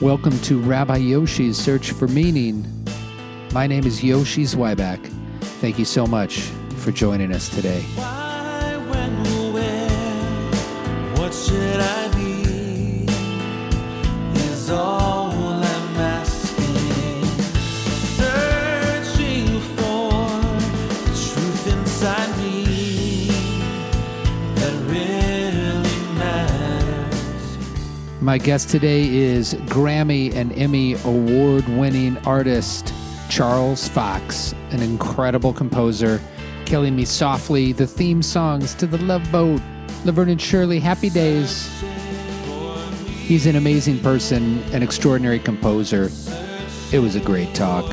Welcome to Rabbi Yoshi's Search for Meaning. My name is Yoshi Zweiback. Thank you so much for joining us today. Why, when, where, My guest today is Grammy and Emmy award winning artist Charles Fox, an incredible composer, killing me softly the theme songs to The Love Boat, Laverne and Shirley, Happy Days. He's an amazing person, an extraordinary composer. It was a great talk.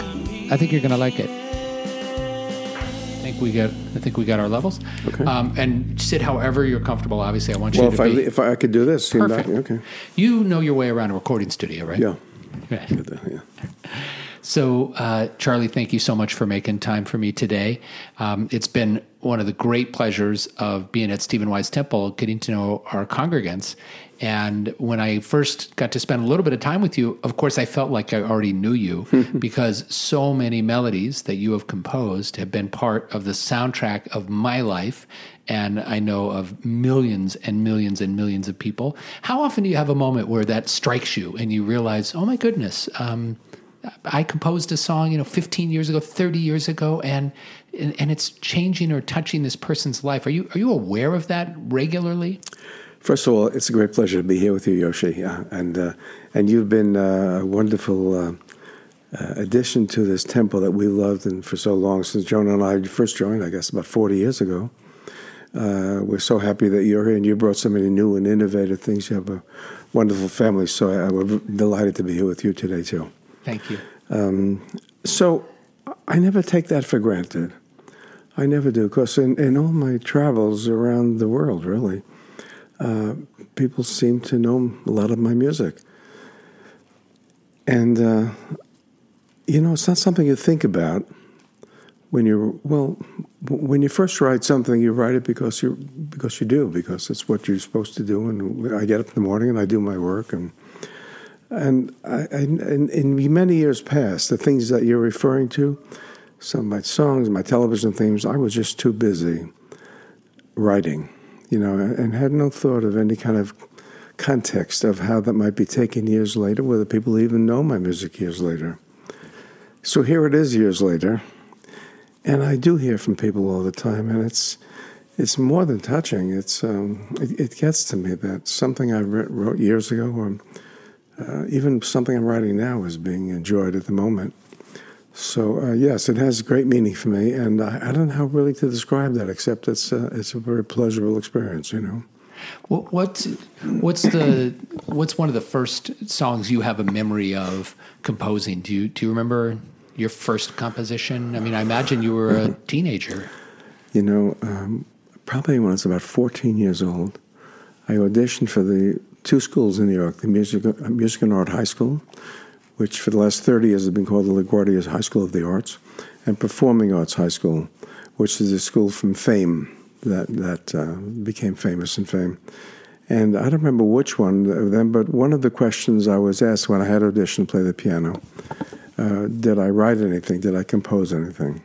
I think you're going to like it. I think we got. I think we got our levels. Okay. Um, and sit however you're comfortable. Obviously, I want you Well, to if I be. if I could do this, Perfect. okay, You know your way around a recording studio, right? yeah, Right. yeah. So, uh, Charlie, thank you so much for making time for me today. Um, it's been one of the great pleasures of being at Stephen Wise Temple, getting to know our congregants. And when I first got to spend a little bit of time with you, of course, I felt like I already knew you because so many melodies that you have composed have been part of the soundtrack of my life. And I know of millions and millions and millions of people. How often do you have a moment where that strikes you and you realize, oh my goodness, um, I composed a song, you know, 15 years ago, 30 years ago, and and, and it's changing or touching this person's life. Are you are you aware of that regularly? First of all, it's a great pleasure to be here with you, Yoshi, uh, and uh, and you've been uh, a wonderful uh, uh, addition to this temple that we loved and for so long since Joan and I first joined. I guess about forty years ago. Uh, we're so happy that you're here and you brought so many new and innovative things. You have a wonderful family, so I, we're delighted to be here with you today too. Thank you. So I never take that for granted. I never do, because in, in all my travels around the world, really, uh, people seem to know a lot of my music. And, uh, you know, it's not something you think about when you're, well, when you first write something, you write it because you because you do, because it's what you're supposed to do. And I get up in the morning and I do my work and and I, in, in many years past, the things that you're referring to, some of my songs, my television themes, I was just too busy writing, you know, and had no thought of any kind of context of how that might be taken years later, whether people even know my music years later. So here it is years later, and I do hear from people all the time, and it's it's more than touching. It's um, it, it gets to me that something I wrote, years ago, or uh, even something I'm writing now is being enjoyed at the moment. So uh, yes, it has great meaning for me, and I, I don't know how really to describe that, except it's uh, it's a very pleasurable experience, you know. What, what's what's the what's one of the first songs you have a memory of composing? Do you do you remember your first composition? I mean, I imagine you were a teenager. You know, um, probably when I was about 14 years old, I auditioned for the two schools in New York, the Music, uh, Music and Art High School, which for the last 30 years has been called the LaGuardia High School of the Arts, and Performing Arts High School, which is a school from fame that, that uh, became famous in fame. And I don't remember which one of them, but one of the questions I was asked when I had auditioned to play the piano, uh, did I write anything? Did I compose anything?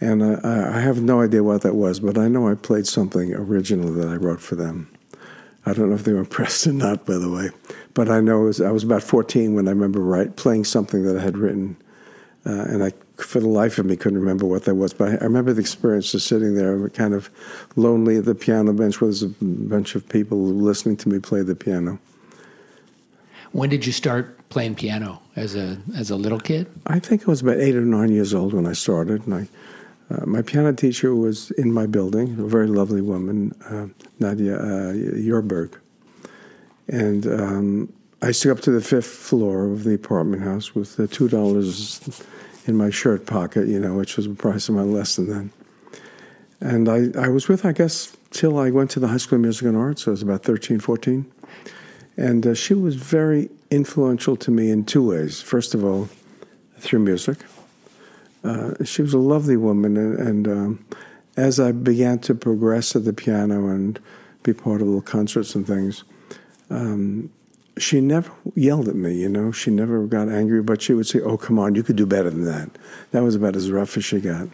And I I have no idea what that was, but I know I played something original that I wrote for them. I don't know if they were impressed or not, by the way. But I know was, I was about 14 when I remember write, playing something that I had written, uh, and I, for the life of me, couldn't remember what that was. But I, I remember the experience of sitting there, kind of lonely at the piano bench, where there's a bunch of people listening to me play the piano. When did you start playing piano as a as a little kid? I think I was about eight or nine years old when I started, and I, uh, my piano teacher was in my building, a very lovely woman, uh, Nadia uh, Yorberg, and um, I go up to the fifth floor of the apartment house with the two dollars in my shirt pocket, you know, which was the price of my lesson then. And I, I was with, I guess, till I went to the High School of Music and Arts. So I was about 13, 14. And uh, she was very influential to me in two ways. First of all, through music. Uh, she was a lovely woman, and, and um, as I began to progress at the piano and be part of little concerts and things, um, she never yelled at me, you know. She never got angry, but she would say, "Oh, come on, you could do better than that." That was about as rough as she got.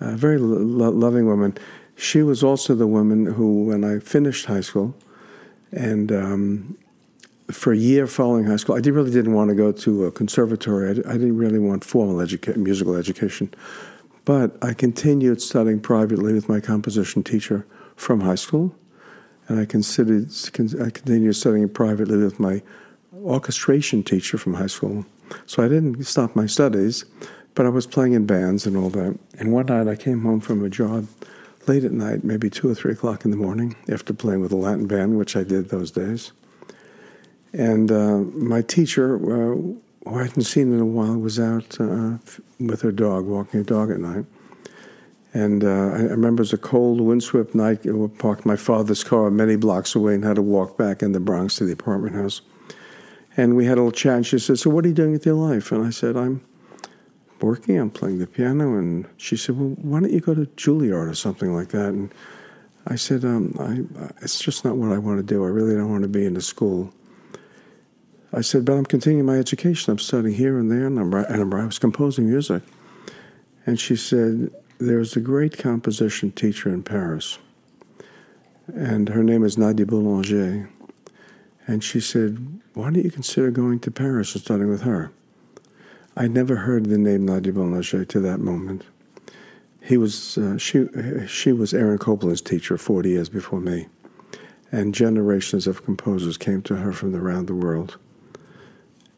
A very lo- lo- loving woman. She was also the woman who, when I finished high school, and um, for a year following high school, I really didn't want to go to a conservatory. I, I didn't really want formal educa- musical education, but I continued studying privately with my composition teacher from high school, and I considered I continued studying privately with my orchestration teacher from high school. So I didn't stop my studies, but I was playing in bands and all that. And one night I came home from a job late at night, maybe two or three o'clock in the morning, after playing with a Latin band, which I did those days. And uh, my teacher, uh, who I hadn't seen in a while, was out uh, with her dog, walking her dog at night. And uh, I remember it was a cold, windswept night. I parked my father's car many blocks away and had to walk back in the Bronx to the apartment house. And we had a little chat. And she said, "So what are you doing with your life?" And I said, "I'm working. I'm playing the piano." And she said, "Well, why don't you go to Juilliard or something like that?" And I said, um, I, "It's just not what I want to do. I really don't want to be in a school." I said, "But I'm continuing my education. I'm studying here and there, and I'm and I was composing music." And she said, "There's a great composition teacher in Paris, and her name is Nadia Boulanger." And she said, Why don't you consider going to Paris and studying with her? I'd never heard the name Nadia Boulanger to that moment. He was, uh, she, she was Aaron Copland's teacher 40 years before me. And generations of composers came to her from around the world.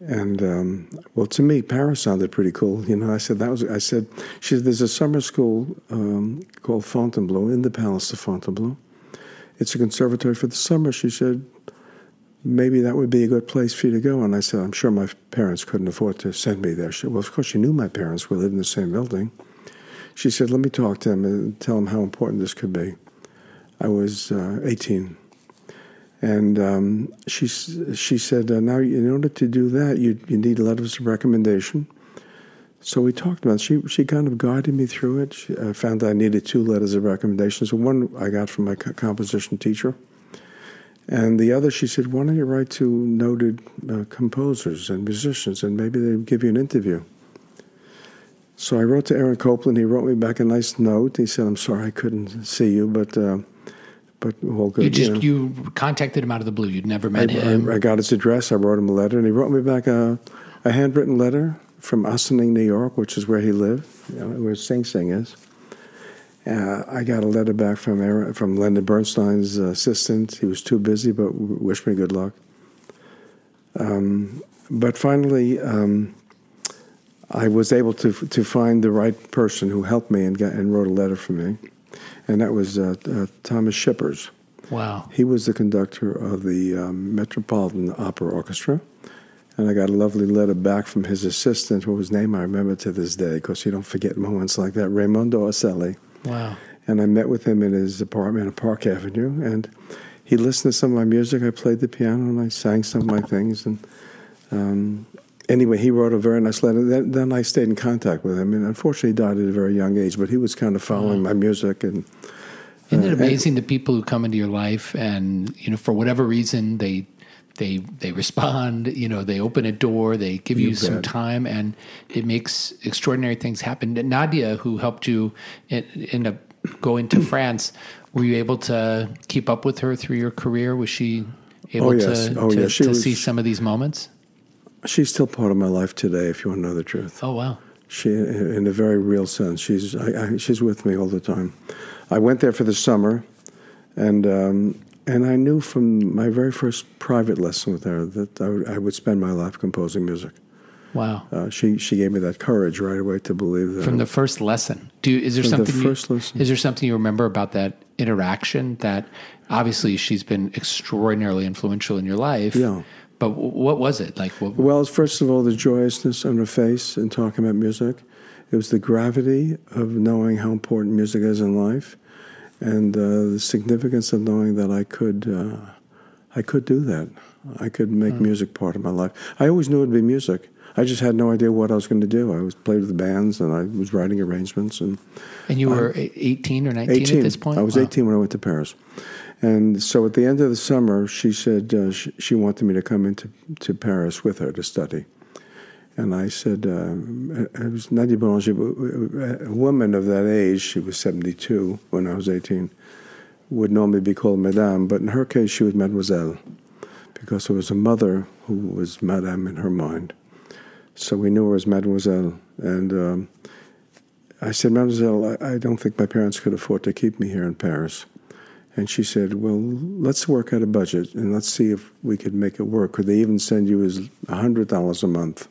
And um, well, to me, Paris sounded pretty cool. You know, I said that was. I said, she said, there's a summer school um, called Fontainebleau in the Palace of Fontainebleau. It's a conservatory for the summer. She said, maybe that would be a good place for you to go. And I said, I'm sure my parents couldn't afford to send me there. She said, well, of course, she knew my parents. We lived in the same building. She said, let me talk to them and tell them how important this could be. I was uh, 18. And um, she, she said, uh, now in order to do that, you, you need letters of recommendation. So we talked about it. She, she kind of guided me through it. She, I found I needed two letters of recommendation. So one I got from my composition teacher. And the other, she said, why don't you write to noted uh, composers and musicians and maybe they'll give you an interview. So I wrote to Aaron Copland. He wrote me back a nice note. He said, I'm sorry I couldn't see you, but uh, but all good. You just know. you contacted him out of the blue. You'd never I, met him. I, I got his address. I wrote him a letter, and he wrote me back a, a handwritten letter from Ossining, New York, which is where he lived, you know, where Sing Sing is. Uh, I got a letter back from Aaron, from Leonard Bernstein's assistant. He was too busy, but wished me good luck. Um, but finally, um, I was able to to find the right person who helped me and got, and wrote a letter for me, and that was uh, uh, Thomas Schippers. wow. He was the conductor of the um, Metropolitan Opera Orchestra. And I got a lovely letter back from his assistant, whose name I remember to this day, because you don't forget moments like that, Raimondo Oselli. Wow. And I met with him in his apartment on Park Avenue. And he listened to some of my music. I played the piano and I sang some of my things. And um, anyway, he wrote a very nice letter. Then, then I stayed in contact with him. And unfortunately, he died at a very young age, but he was kind of following my music. And Isn't it Uh, amazing the people who come into your life and you know for whatever reason they they they respond, you know, they open a door, they give you, You some time and it makes extraordinary things happen. Nadia who helped you end up going to France, were you able to keep up with her through your career? Was she able Oh, yes. to, Oh, to, yes. To was- see some of these moments? She's still part of my life today, if you want to know the truth. Oh wow. She, in a very real sense, she's I, I, she's with me all the time. I went there for the summer, and um, and I knew from my very first private lesson with her that I would, spend my life composing music. Wow. Uh, she she gave me that courage right away to believe that. From the first lesson, do you, is there From the something? first you, lesson. Is there something you remember about that interaction? That obviously she's been extraordinarily influential in your life. Yeah. But what was it like? What, Well, first of all, the joyousness on her face in talking about music. It was the gravity of knowing how important music is in life, and uh, the significance of knowing that I could, uh, I could do that. I could make music part of my life. I always knew it'd be music. I just had no idea what I was going to do. I was played with bands, and I was writing arrangements and. and you were a- eighteen or nineteen 18. at this point. I was Wow. 18 when I went to Paris. And so at the end of the summer, she said uh, she, she wanted me to come into to Paris with her to study. And I said, uh, it was Nadia Boulanger, a woman of that age, she was 72 when I was 18, would normally be called Madame, but in her case, she was Mademoiselle, because it was a mother who was Madame in her mind. So we knew her as Mademoiselle. And um, I said, Mademoiselle, I, I don't think my parents could afford to keep me here in Paris. And she said, Well, let's work out a budget and let's see if we could make it work. Could they even send you as $100 a month?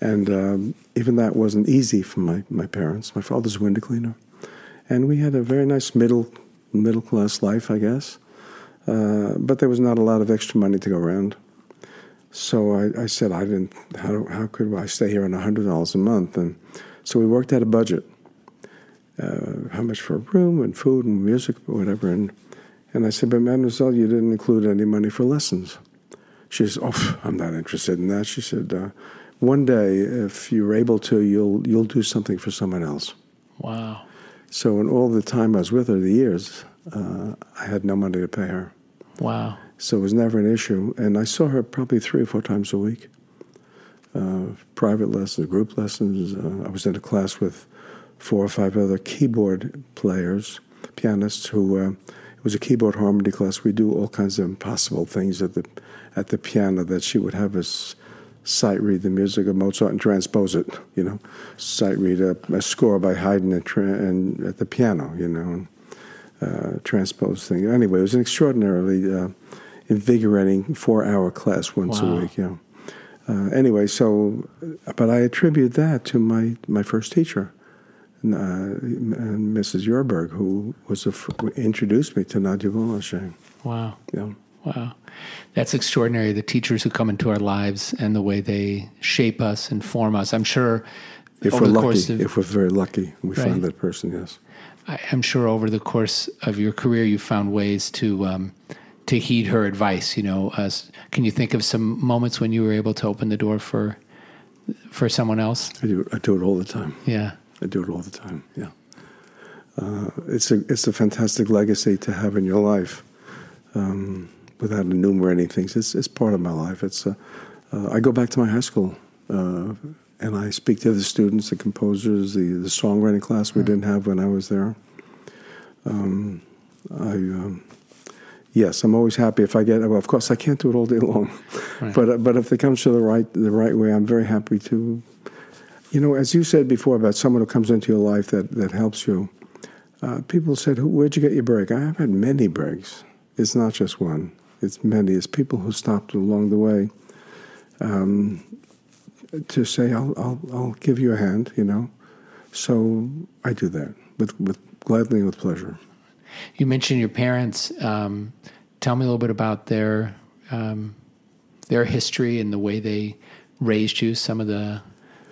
And um, even that wasn't easy for my, my parents. My father's a window cleaner. And we had a very nice middle middle class life, I guess. Uh, but there was not a lot of extra money to go around. So I, I said, I didn't, how, how could I stay here on $100 a month? And so we worked out a budget uh, how much for a room and food and music or whatever. And, and I said, but mademoiselle, you didn't include any money for lessons. She said, oh, I'm not interested in that. She said, uh, one day, if you're able to, you'll, you'll do something for someone else. Wow. So in all the time I was with her, the years, uh, I had no money to pay her. Wow. So it was never an issue. And I saw her probably three or four times a week. Uh, private lessons, group lessons. Uh, I was in a class with four or five other keyboard players, pianists who uh, it was a keyboard harmony class. We do all kinds of impossible things at the at the piano that she would have us sight read the music of Mozart and transpose it. You know, sight read a, a score by Haydn and, tra- and at the piano. You know, and, uh, transpose things. Anyway, it was an extraordinarily uh, invigorating four-hour class once Wow. a week. Yeah. Uh, anyway, so, but I attribute that to my, my first teacher, and Mrs. Yerberg, who was who introduced me to Nadia Boulanger. Wow. Yeah. Wow. That's extraordinary. The teachers who come into our lives and the way they shape us and form us. I'm sure If we're lucky, of, if we're very lucky, we Right. find that person. Yes. I, I'm sure over the course of your career, you found ways to um, to heed her advice. You know, uh, can you think of some moments when you were able to open the door for for someone else? I do. I do it all the time. Yeah. I do it all the time. Yeah. Uh, it's a it's a fantastic legacy to have in your life. Um, without enumerating things, it's it's part of my life. It's uh, uh, I go back to my high school. Uh, and I speak to the students, the composers, the, the songwriting class we didn't have when I was there. Um, I, um, yes, I'm always happy if I get. Well, of course, I can't do it all day long, Right. but uh, but if it comes to the right the right way, I'm very happy to. You know, as you said before about someone who comes into your life that that helps you. Uh, people said, "Where'd you get your break?" I've had many breaks. It's not just one. It's many. It's people who stopped along the way um, to say, "I'll, I'll, I'll give you a hand." You know, so I do that with, with gladly and with pleasure. You mentioned your parents. Um, tell me a little bit about their um, their history and the way they raised you. Some of the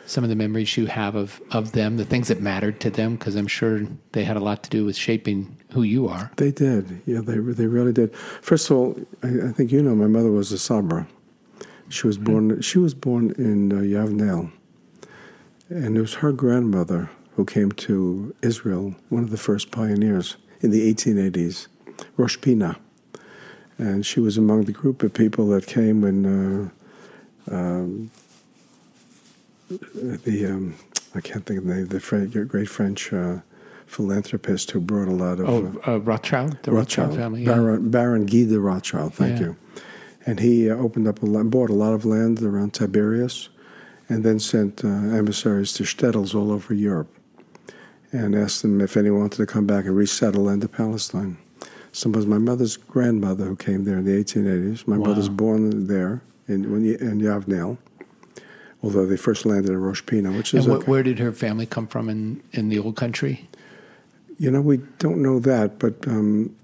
some of the memories you have of of them, the things that mattered to them, because I'm sure they had a lot to do with shaping who you are. They did. Yeah, they they really did. First of all, I, I think you know my mother was a Sabra. She was born. She was born in uh, Yavnel, and it was her grandmother who came to Israel, one of the first pioneers in the 1880s, Rosh Pina, and she was among the group of people that came when uh, um, the um, I can't think of the name. The Fre- great French uh, philanthropist who brought a lot of. uh, Oh, uh, Rothschild, the Rothschild, Rothschild, family. Yeah. Baron, Baron Guy de Rothschild, thank Yeah. you. And he uh, opened up a land, bought a lot of land around Tiberias, and then sent uh, emissaries to shtetls all over Europe, and asked them if anyone wanted to come back and resettle into Palestine. So it was my mother's grandmother who came there in the 1880s. My Wow. mother's born there in when in although they first landed in Rosh Pina, which is And wh- okay. where did her family come from in, in the old country? You know, we don't know that, but um,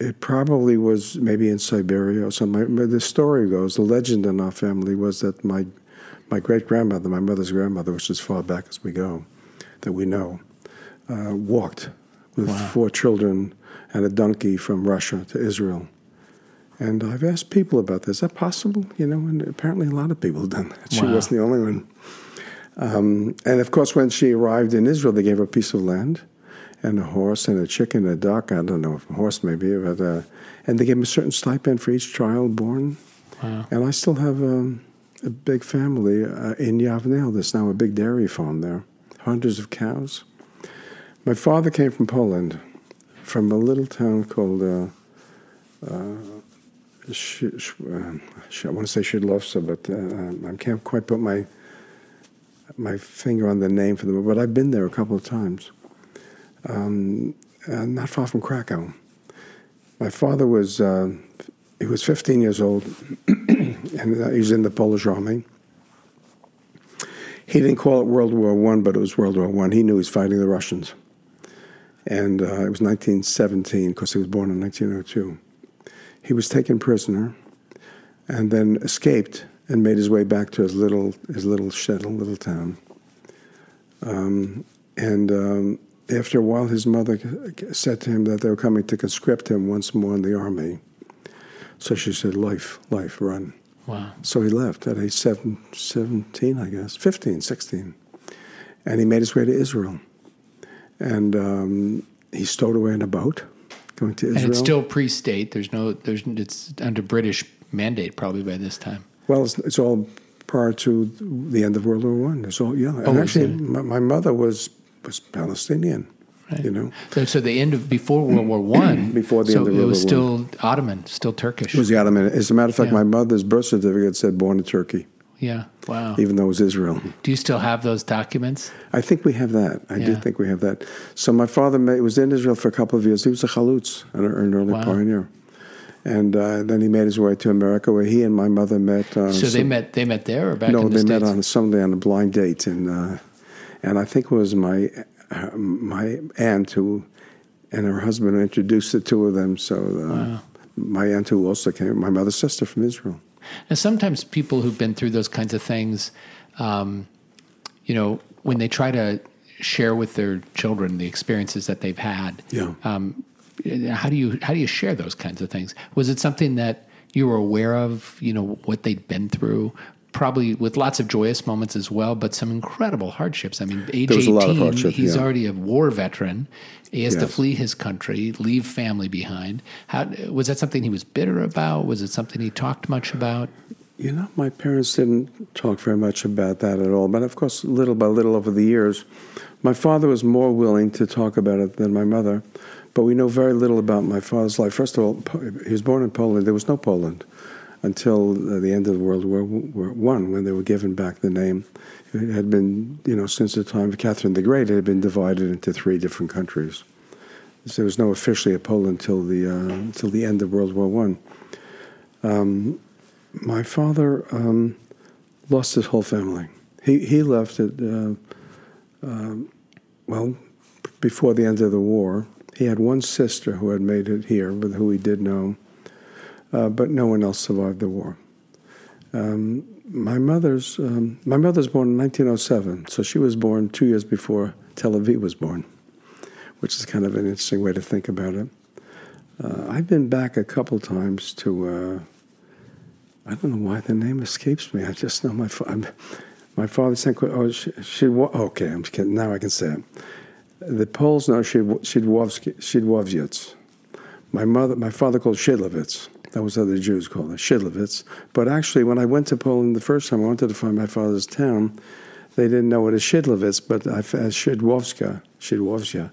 it probably was maybe in Siberia or something. The story goes, the legend in our family was that my my great grandmother, my mother's grandmother, which is as far back as we go, that we know, uh, walked with Wow. four children and a donkey from Russia to Israel. And I've asked people about this. Is that possible? You know, and apparently a lot of people have done that. She Wow. wasn't the only one. Um, and of course, when she arrived in Israel, they gave her a piece of land. and a horse and a chicken, and a duck. I don't know if a horse maybe, but uh, and they gave him a certain stipend for each child born. Wow. And I still have um, a big family uh, in Yavnel. There's now a big dairy farm there, hundreds of cows. My father came from Poland, from a little town called. Uh, Sh- sh- sh- I want to say Shidlovsa, but uh, I can't quite put my my finger on the name for them. But I've been there a couple of times, um, uh, not far from Krakow. My father was uh, he was 15 years old, and uh, he was in the Polish army. He didn't call it World War One, but it was World War One. He knew he was fighting the Russians, and uh, it was 1917 because he was born in 1902 he was taken prisoner and then escaped and made his way back to his little his little shtetl, little town. Um, and um, after a while, his mother said to him that they were coming to conscript him once more in the army. So she said, "Life, life, run." Wow. So he left at age seven, 17, I guess, 15, 16. And he made his way to Israel. And um, he stowed away in a boat going to Israel. And it's still pre-state. There's no. There's. It's under British mandate probably by this time. Well, it's, it's all prior to the end of World War One. It's all yeah. And Oh, actually, my, my mother was was Palestinian. You know, So, so the end of before World War One. Before the so end of World War it was still Ottoman, still Turkish. it was the Ottoman. As a matter of fact, Yeah. my mother's birth certificate said born in Turkey, yeah. Wow. even though it was Israel. Do you still have those documents? I think we have that. I do think we have that. So my father ma- was in Israel for a couple of years. He was a chalutz, an, an early Wow. pioneer. And uh, then he made his way to America, where he and my mother met. Uh, So they some- met. They met there or back no, in the they met states? on Sunday on a blind date, and uh, and I think it was my uh, my aunt who and her husband introduced the two of them. So uh, my aunt who also came, my mother's sister from Israel. And sometimes people who've been through those kinds of things, um, you know, when they try to share with their children the experiences that they've had, Yeah. um, how do you how do you share those kinds of things? Was it something that you were aware of? You know what they'd been through. Probably with lots of joyous moments as well, but some incredible hardships. I mean, age There was a lot of eighteen, hardship, he's yeah. already a war veteran. He has to flee his country, leave family behind. How was that something he was bitter about? Was it something he talked much about? You know, my parents didn't talk very much about that at all. But of course, little by little over the years, my father was more willing to talk about it than my mother. But we know very little about my father's life. First of all, he was born in Poland. There was no Poland until uh, the end of World War One, when they were given back the name. It had been, you know, since the time of Catherine the Great, it had been divided into three different countries. So there was no officially a Poland till the uh, till the end of World War One. My father um, lost his whole family. He he left it. Uh, um, well, before the end of the war, he had one sister who had made it here, with who he did know, uh, but no one else survived the war. Um, my mother's um, my mother's born in 1907, so she was born two years before Tel Aviv was born, which is kind of an interesting way to think about it. Uh, I've been back a couple times to. Uh, I don't know why the name escapes me. I just know my my father said, "Oh, she, she okay." I'm kidding. Now I can say it. The Poles know Shidwowski, Shidwowiec. My mother, my father called Shidlovitz. That was how the Jews called it, Shidlovitz. But actually, when I went to Poland the first time, I wanted to find my father's town. They didn't know it as Shidlovitz, but I, as Shidwowska, Shidwowska,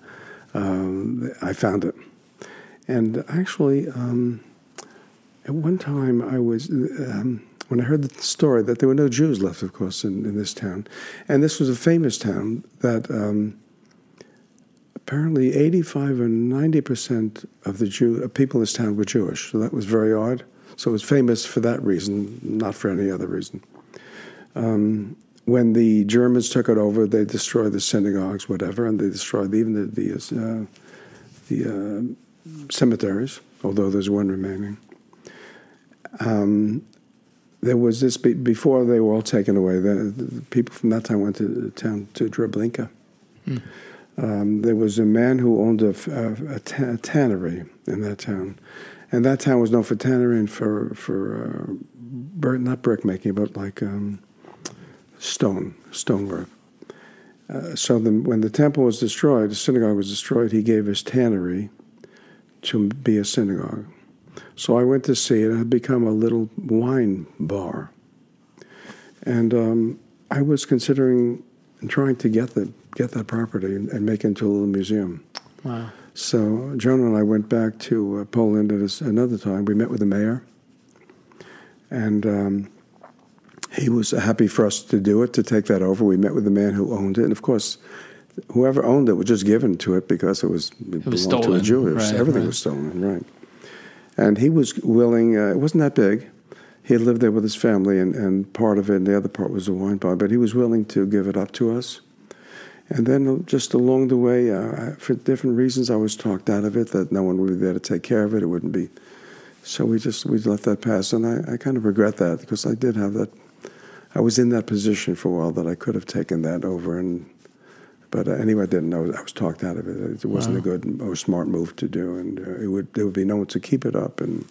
um, I found it. And actually, um, at one time, I was um, when I heard the story that there were no Jews left, of course, in, in this town, and this was a famous town that um, apparently eighty-five or ninety percent of the Jew people in this town were Jewish. So that was very odd. So it was famous for that reason, not for any other reason. Um, when the Germans took it over, they destroyed the synagogues, whatever, and they destroyed even the the, uh, the uh, cemeteries, although there's one remaining there was this before they were all taken away. The, the people from that time went to the town to Treblinka. Um, there was a man who owned a, a- a ta- a tannery in that town, and that town was known for tannery and for for uh, not brick making, but like um, stone stonework. Uh, so the, when the temple was destroyed, the synagogue was destroyed, he gave his tannery to be a synagogue. So I went to see it. It had become a little wine bar. And um, I was considering trying to get, the, get that property and, and make it into a little museum. Wow. So Joan and I went back to uh, Poland at this- another time. We met with the mayor, and um, he was happy for us to do it, to take that over. We met with the man who owned it, and of course, whoever owned it was just given to it because it was it, was belonged to stolen, the Jews. right, Everything right. was stolen, right? And he was willing. Uh, it wasn't that big. He had lived there with his family, and, and part of it, and the other part was a wine bar. But he was willing to give it up to us. And then just along the way, uh, I- for different reasons, I was talked out of it that no one would be there to take care of it. It wouldn't be. So we just we let that pass, and I, I kind of regret that because I did have that. I was in that position for a while that I could have taken that over, and but uh, anyway, I didn't. I was, I was talked out of it. It wasn't a good or smart move to do, and uh, it would there would be no one to keep it up. And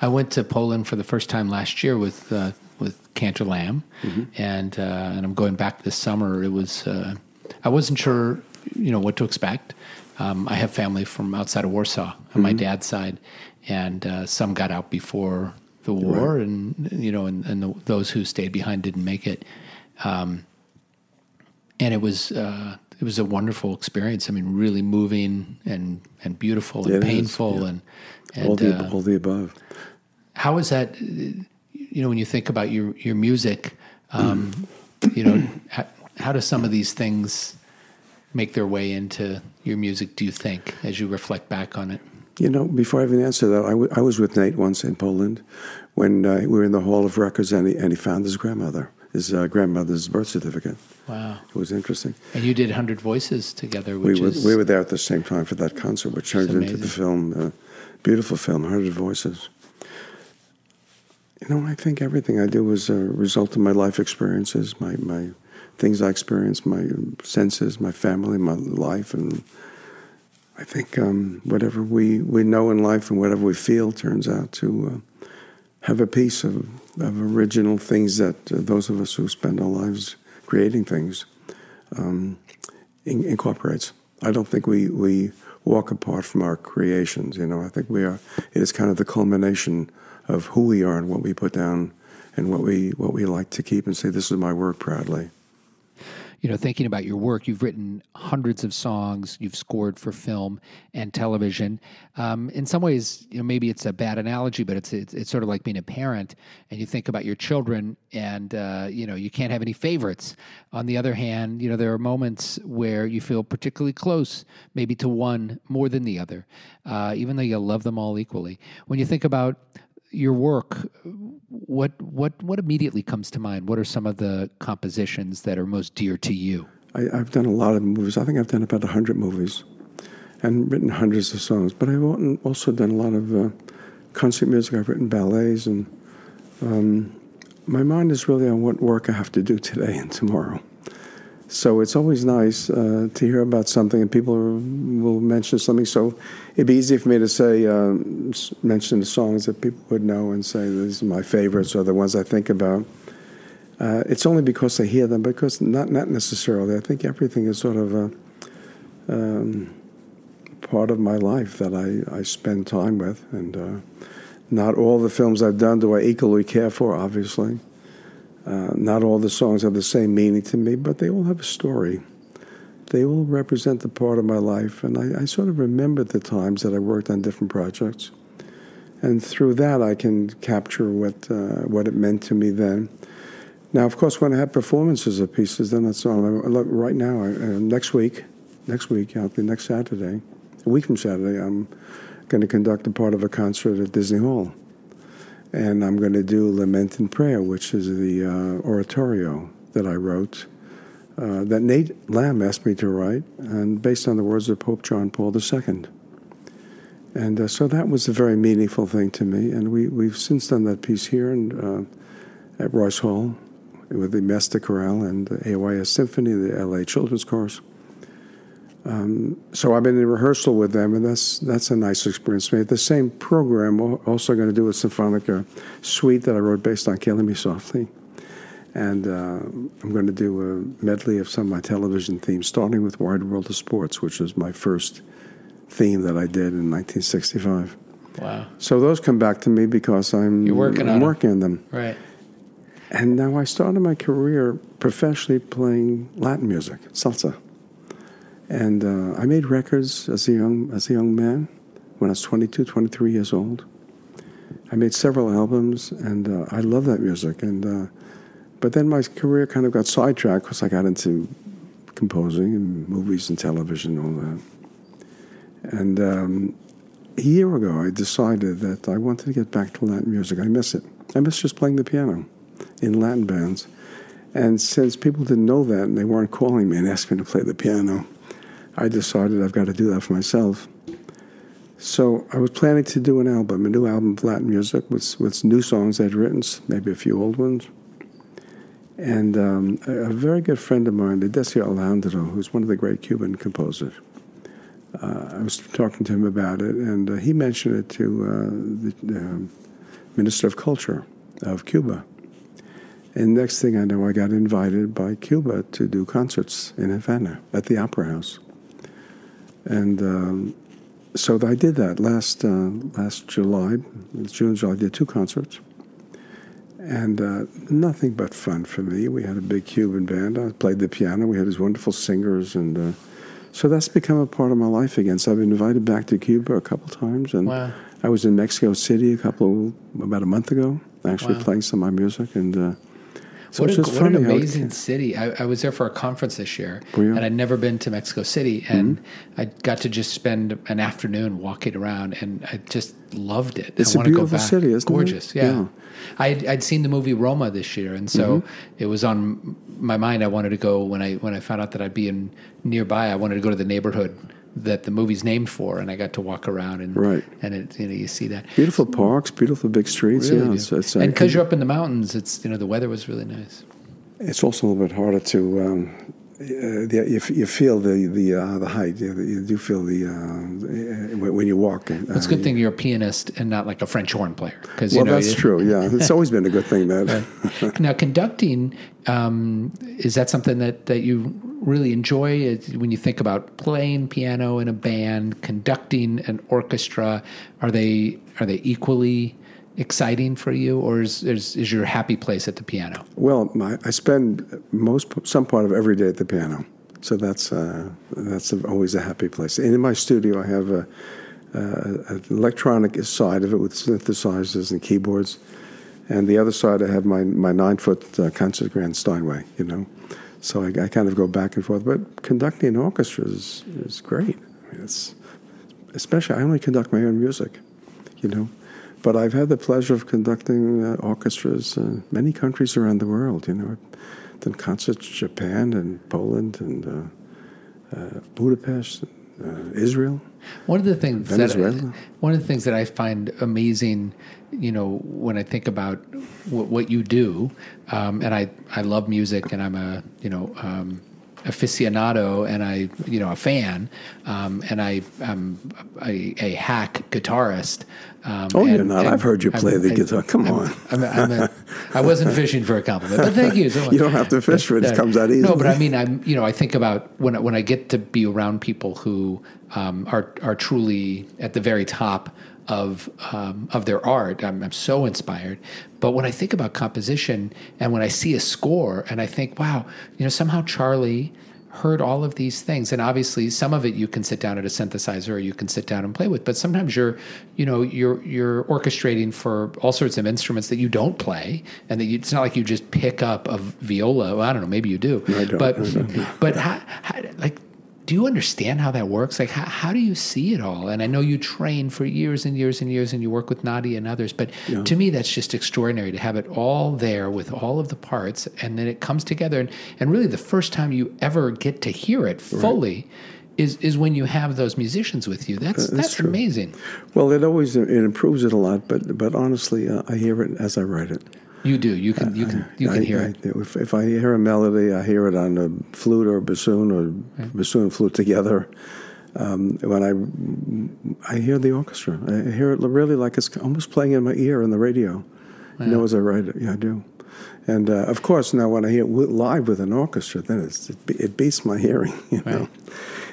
I went to Poland for the first time last year with uh, with Cantor Lam, Mm-hmm. and uh, and I'm going back this summer. It was uh, I wasn't sure, you know, what to expect. Um, I have family from outside of Warsaw on my dad's side, and uh, some got out before the war, and you know, and, and the, those who stayed behind didn't make it. Um, and it was uh, it was a wonderful experience. I mean, really moving and and beautiful and is, painful yeah. and and all the uh, all the above. how is that? uh, You know, when you think about your your music, um, you know, how, do some of these things make their way into your music? Do you think, as you reflect back on it? You know, before I even answer that, I, w- I was with Nate once in Poland when uh, we were in the Hall of Records, and he, and he found his grandmother, his uh, grandmother's birth certificate. Wow! It was interesting. And you did Hundred Voices together, We which were, is we were there at the same time for that concert, which turned into the film, uh, beautiful film, Hundred Voices. You know, I think everything I do was a result of my life experiences, my, my things I experienced, my senses, my family, my life, and I think um, whatever we, we know in life and whatever we feel turns out to uh, have a piece of, of original things that uh, those of us who spend our lives creating things um, in, incorporates. I don't think we, we walk apart from our creations. You know, I think we are. It is kind of the culmination of who we are and what we put down and what we what we like to keep and say, "This is my work proudly." You know, thinking about your work, you've written hundreds of songs, you've scored for film and television. Um, in some ways, you know, maybe it's a bad analogy, but it's, it's it's sort of like being a parent, and you think about your children, and uh, you know, you can't have any favorites. On the other hand, you know, there are moments where you feel particularly close, maybe to one more than the other, uh, even though you love them all equally. When you think about your work, what what what immediately comes to mind? What are some of the compositions that are most dear to you? I, I've done a lot of movies. I think I've done about hundred movies, and written hundreds of songs. But I've also done a lot of uh, concert music. I've written ballets, and um, my mind is really on what work I have to do today and tomorrow. So it's always nice uh, to hear about something, and people are, will mention something. So it'd be easy for me to say, um, mention the songs that people would know and say these are my favorites or the ones I think about. Uh, it's only because I hear them, because not not necessarily. I think everything is sort of a um, part of my life that I, I spend time with, and uh, not all the films I've done do I equally care for. Obviously, uh, not all the songs have the same meaning to me, but they all have a story. They all represent a part of my life, and I, I sort of remember the times that I worked on different projects, and through that I can capture what uh, what it meant to me then. Now, of course, when I have performances of pieces, then that's all. Look, right now, uh, next week, next week, the next Saturday, a week from Saturday, I'm going to conduct a part of a concert at Disney Hall, and I'm going to do "Lament and Prayer," which is the uh, oratorio that I wrote, uh, that Nate Lam asked me to write, and based on the words of Pope John Paul II. And uh, so that was a very meaningful thing to me, and we, we've since done that piece here and, uh, at Royce Hall with the Master Chorale and the AYS Symphony, the LA Children's Chorus. Um, so I've been in rehearsal with them, and that's that's a nice experience for me. The same program, al- also going to do a symphonic suite that I wrote based on Killing Me Softly. And uh, I'm going to do a medley of some of my television themes, starting with Wide World of Sports, which was my first theme that I did in 1965. Wow. So those come back to me because I'm, You're working I'm on working on them. Right. And now I started my career professionally playing Latin music, salsa. And uh, I made records as a young as a young man when I was 22, 23 years old. I made several albums, and uh, I love that music. And uh, but then my career kind of got sidetracked because I got into composing and movies and television and all that. And um, a year ago, I decided that I wanted to get back to Latin music. I miss it. I miss just playing the piano in Latin bands. And since people didn't know that and they weren't calling me and asking me to play the piano, I decided I've got to do that for myself. So I was planning to do an album, a new album of Latin music with, with new songs I'd written, maybe a few old ones. And um, a, a very good friend of mine, Decio Alejandro, who's one of the great Cuban composers, uh, I was talking to him about it, and uh, he mentioned it to uh, the um Minister of Culture of Cuba. And next thing I know, I got invited by Cuba to do concerts in Havana at the Opera House. And um, so I did that last uh, last July, June, July. I did two concerts, and uh, nothing but fun for me. We had a big Cuban band. I played the piano. We had these wonderful singers, and uh, so that's become a part of my life again. So I've been invited back to Cuba a couple times, and Wow. I was in Mexico City a couple about a month ago, actually Wow. playing some of my music, and. So what, a, what an funny amazing city. I, I was there for a conference this year? Mm-hmm. and I'd never been to Mexico City, and I got to just spend an afternoon walking around, and I just loved it. It's I a beautiful back. city, isn't it? Gorgeous, yeah. Yeah. I'd, I'd seen the movie Roma this year, and so Mm-hmm. it was on my mind. I wanted to go when I when I found out that I'd be in nearby. I wanted to go to the neighborhood that the movie's named for, and I got to walk around and Right. and it, you know you see that. Beautiful parks, beautiful big streets. Really yeah, it's, it's, uh, and because you're up in the mountains, it's you know the weather was really nice. It's also a little bit harder to. Um, uh, the, you, you feel the the uh, the height. You, you do feel the uh, when when you walk. Uh, It's a good thing you're a pianist and not like a French horn player. Because Well, know, that's true. Yeah, it's always been a good thing that. now, conducting um, is that something that that you really enjoy Is- when you think about playing piano in a band, conducting an orchestra? Are they are they equally exciting for you, or is is, is your happy place at the piano? Well, my, I spend most some part of every day at the piano, so that's uh, that's always a happy place. And in my studio, I have a, a, an electronic side of it with synthesizers and keyboards, and the other side I have my my nine foot uh, concert grand Steinway. You know, so I, I kind of go back and forth. But conducting an orchestra is is great. I mean, it's especially I only conduct my own music, you know. But I've had the pleasure of conducting uh, orchestras in many countries around the world. You know, I've done concerts in Japan and Poland and uh, uh, Budapest, uh, Israel. One of the things Venezuela. that one of the things that I find amazing, you know, when I think about what, what you do, um, and I I love music, and I'm a you know um, aficionado, and I you know a fan, um, and I I'm a, a hack guitarist. Um, Oh, you're not. I've heard you play I'm- the I- guitar. Come I'm- on. I'm I'm a, I wasn't fishing for a compliment, but thank you so much. You don't have to fish for it. It comes out easily. No, but I mean, I'm you know, I think about when I- when I get to be around people who um, are are truly at the very top of um, of their art. I'm, I'm so inspired. But when I think about composition and when I see a score and I think, wow, you know, somehow Charlie heard all of these things and obviously some of it you can sit down at a synthesizer or you can sit down and play with but sometimes you're you know you're you're orchestrating for all sorts of instruments that you don't play and that you, it's not like you just pick up a viola well, i don't know maybe you do don't. but but how, how, like do you understand how that works like how, how do you see it all and i know you train for years and years and years and you work with nadia and others but Yeah. to me that's just extraordinary to have it all there with all of the parts and then it comes together and, and really the first time you ever get to hear it fully is is when you have those musicians with you that's that's, true. amazing Well, it always it improves it a lot. But but honestly, uh, I hear it as I write it. You do you can you can you can I, hear I, it If, if I hear a melody, I hear it on a flute or bassoon or bassoon and flute together. Um, when I I hear the orchestra, I hear it really like it's almost playing in my ear on the radio. You know, as I write it, yeah, I do. And uh, of course, now when I hear it live with an orchestra, then it's, it, it beats my hearing. You know, Right.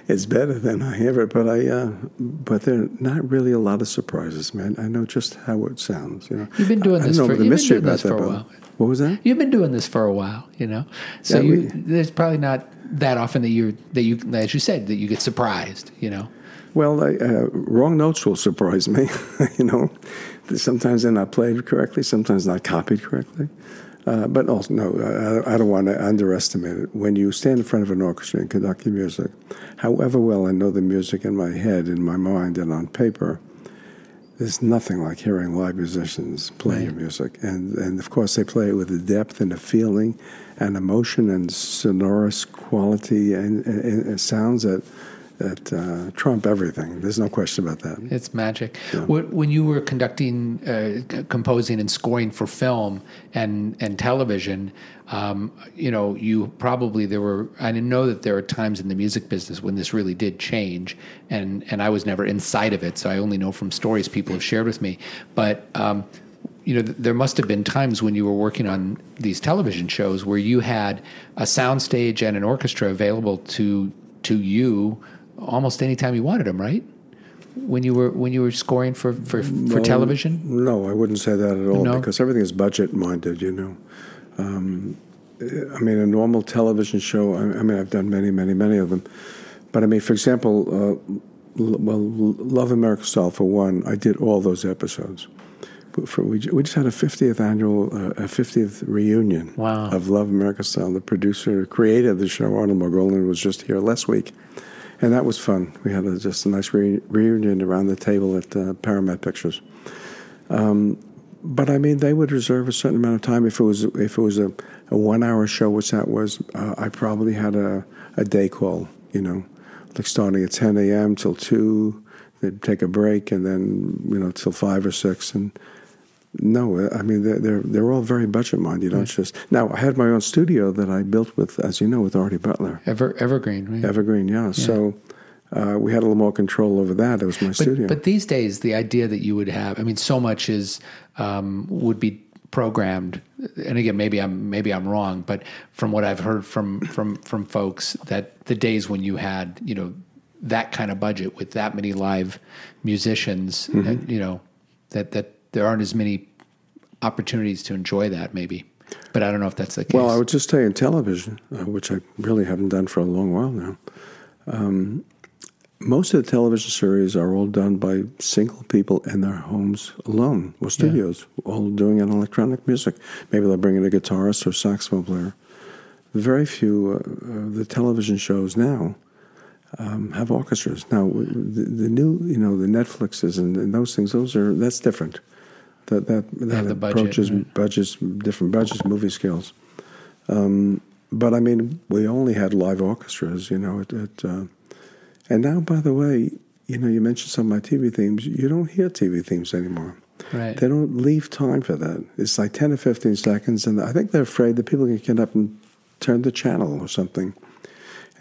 It's better than I ever. But I, uh, but there are not really a lot of surprises, man. I know just how it sounds. You know, You've been doing I, this I for- the mystery about that. for a while. What was that? You've been doing this for a while, you know. So Yeah, you, we- there's probably not that often that you that you as you said that you get surprised, you know. Well, I, uh, wrong notes will surprise me. you know, sometimes they're not played correctly, sometimes not copied correctly. Uh, but also, no, I, I don't want to underestimate it. When you stand in front of an orchestra and conduct your music, however well I know the music in my head, in my mind, and on paper, there's nothing like hearing live musicians play your music. And, and of course, they play it with a depth and a feeling and emotion and sonorous quality and, and, and sounds that, that uh, trump everything. There's no question about that. It's magic. What, when you were conducting, uh, composing, and scoring for film and and television, um, you know, you probably there were. I didn't know that there are times in the music business when this really did change, and and I was never inside of it, so I only know from stories people have shared with me. But um, you know, there must have been times when you were working on these television shows where you had a soundstage and an orchestra available to to you almost any time you wanted them, right? When you were when you were scoring for for, for television, No, I wouldn't say that at all No? because everything is budget minded, you know. Um, I mean, a normal television show, I I mean, I've done many, many, many of them. But I mean, for example, uh, L- well, Love America Style, for one, I did all those episodes. For, we, we just had a 50th annual, uh, a 50th reunion Wow. of Love America Style. The producer, creator of the show, Arnold Margolin, was just here last week. And that was fun. We had a, just a nice re- reunion around the table at uh, Paramount Pictures. Um, but I mean, they would reserve a certain amount of time. If it was if it was a, a one hour show, which that was, uh, I probably had a, a day call. You know, like starting at ten a.m. till two. They'd take a break and then you know till five or six. And no, I mean they're they're, they're all very budget minded. You don't just now. I had my own studio that I built with, as you know, with Artie Butler. Ever Evergreen, right? Evergreen, yeah. So uh, we had a little more control over that. It was my studio. But, but these days, the idea that you would have, I mean, so much is um, would be programmed. And again, maybe I'm maybe I'm wrong, but from what I've heard from from from folks, that the days when you had you know that kind of budget with that many live musicians, Mm-hmm. and, you know that that there aren't as many opportunities to enjoy that. Maybe, but I don't know if that's the case. Well, I would just tell you in television, uh, which I really haven't done for a long while now. Um, most of the television series are all done by single people in their homes alone or studios, all doing an electronic music. Maybe they'll bring in a guitarist or saxophone player. Very few uh, of the television shows now um, have orchestras. Now, the, the new, you know, the Netflixes and, and those things, those are that's different. That that that budget, approaches right. budgets, different budgets, movie scales. Um, but I mean, we only had live orchestras, you know. At, at, uh, and now, by the way, you know, you mentioned some of my TV themes. You don't hear TV themes anymore. Right. They don't leave time for that. It's like ten or fifteen seconds, and I think they're afraid that people can get up and turn the channel or something.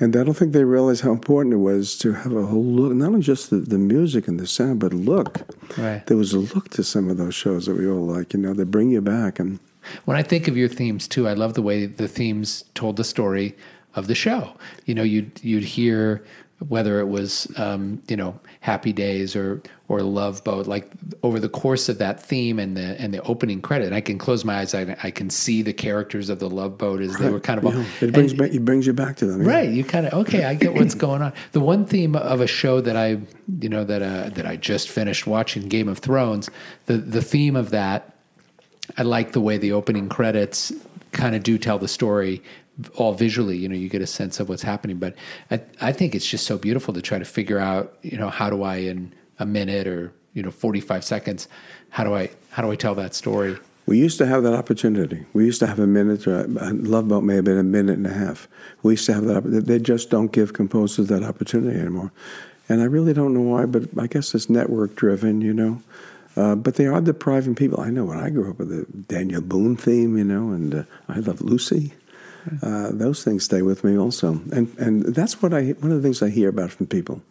And I don't think they realized how important it was to have a whole look, not only just the, the music and the sound, but look. Right. There was a look to some of those shows that we all like. You know, they bring you back, and When I think of your themes too, I love the way the themes told the story of the show. You know, you'd you'd hear whether it was um, you know Happy Days or or Love Boat, like over the course of that theme and the and the opening credit, I can close my eyes. I, I can see the characters of the Love Boat as they were kind of all, it brings and- back, it brings you back to them. yeah. Right, you kind of okay. I get what's going on. The one theme of a show that I, you know, that uh, that I just finished watching, Game of Thrones. The the theme of that, I like the way the opening credits kind of do tell the story, all visually. You know, you get a sense of what's happening. But I, I think it's just so beautiful to try to figure out, you know, how do I in a minute or you know forty five seconds, how do I how do I tell that story? We used to have that opportunity. We used to have a minute, or uh, Love Boat may have been a minute and a half. We used to have that. They just don't give composers that opportunity anymore. And I really don't know why, but I guess it's network driven, you know. Uh, but they are depriving people. I know when I grew up with the Daniel Boone theme, you know, and uh, I Love Lucy. Uh, those things stay with me also, and and that's what I one of the things I hear about from people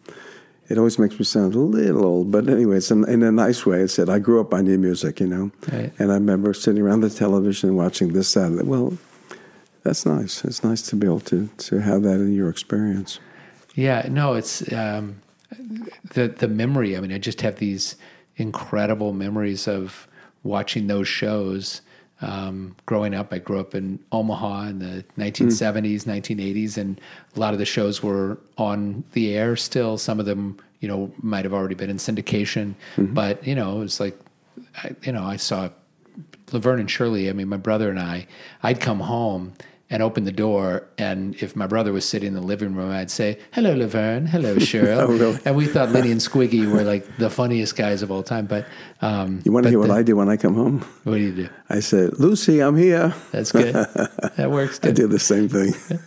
it always makes me sound a little old, but anyway, it's in, in a nice way. It said, I grew up on your music, you know. Right. And I remember sitting around the television watching this, that. Well, that's nice. It's nice to be able to, to have that in your experience. Yeah, no, it's um, the the memory. I mean, I just have these incredible memories of watching those shows. Um, growing up, I grew up in Omaha in the 1970s, 1980s, and a lot of the shows were on the air still. Some of them, you know, might have already been in syndication, but you know, it was like, I, you know, I saw Laverne and Shirley, I mean, my brother and I, I'd come home and open the door, and if my brother was sitting in the living room, I'd say, "Hello, Laverne. Hello, Cheryl." Oh, really? And we thought Lenny and Squiggy were like the funniest guys of all time. But um, You want to hear what the- I do when I come home? What do you do? I said, Lucy, I'm here. That's good. that works. I Good. do the same thing.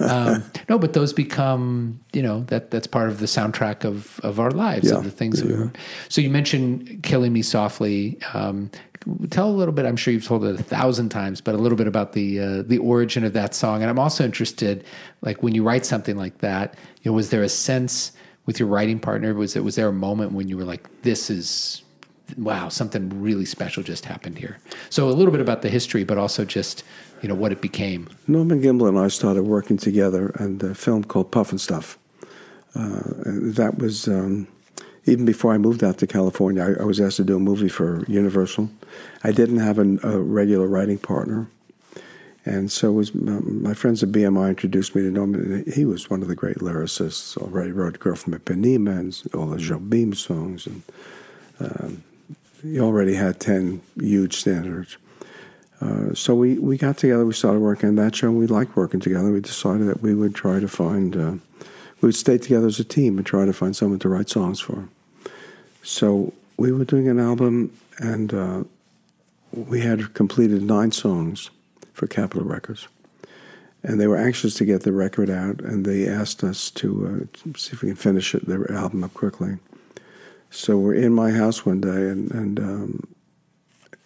um, no, but those become you know that that's part of the soundtrack of of our lives Yeah, of the things that we yeah. were. So you mentioned "Killing Me Softly." Um, tell a little bit. I'm sure you've told it a thousand times, but a little bit about the uh, the origin of that song. And I'm also interested, like when you write something like that, you know, was there a sense with your writing partner? Was it was there a moment when you were like, "This is." Wow, something really special just happened here. So a little bit about the history, but also just you know what it became. Norman Gimbel and I started working together on a film called Pufnstuf. Uh, that was um, even before I moved out to California. I, I was asked to do a movie for Universal. I didn't have an, a regular writing partner. And so was my friends at BMI introduced me to Norman. He was one of the great lyricists. Already wrote "Girl from Ipanema" and all the Jobim songs, and um, he already had ten huge standards. Uh, so we, we got together, we started working on that show, and we liked working together. We decided that we would try to find, uh, we would stay together as a team and try to find someone to write songs for. So we were doing an album, and uh, we had completed nine songs for Capitol Records. And they were anxious to get the record out, and they asked us to, uh, see if we can finish it, their album up quickly. So we're in my house one day, and, and um,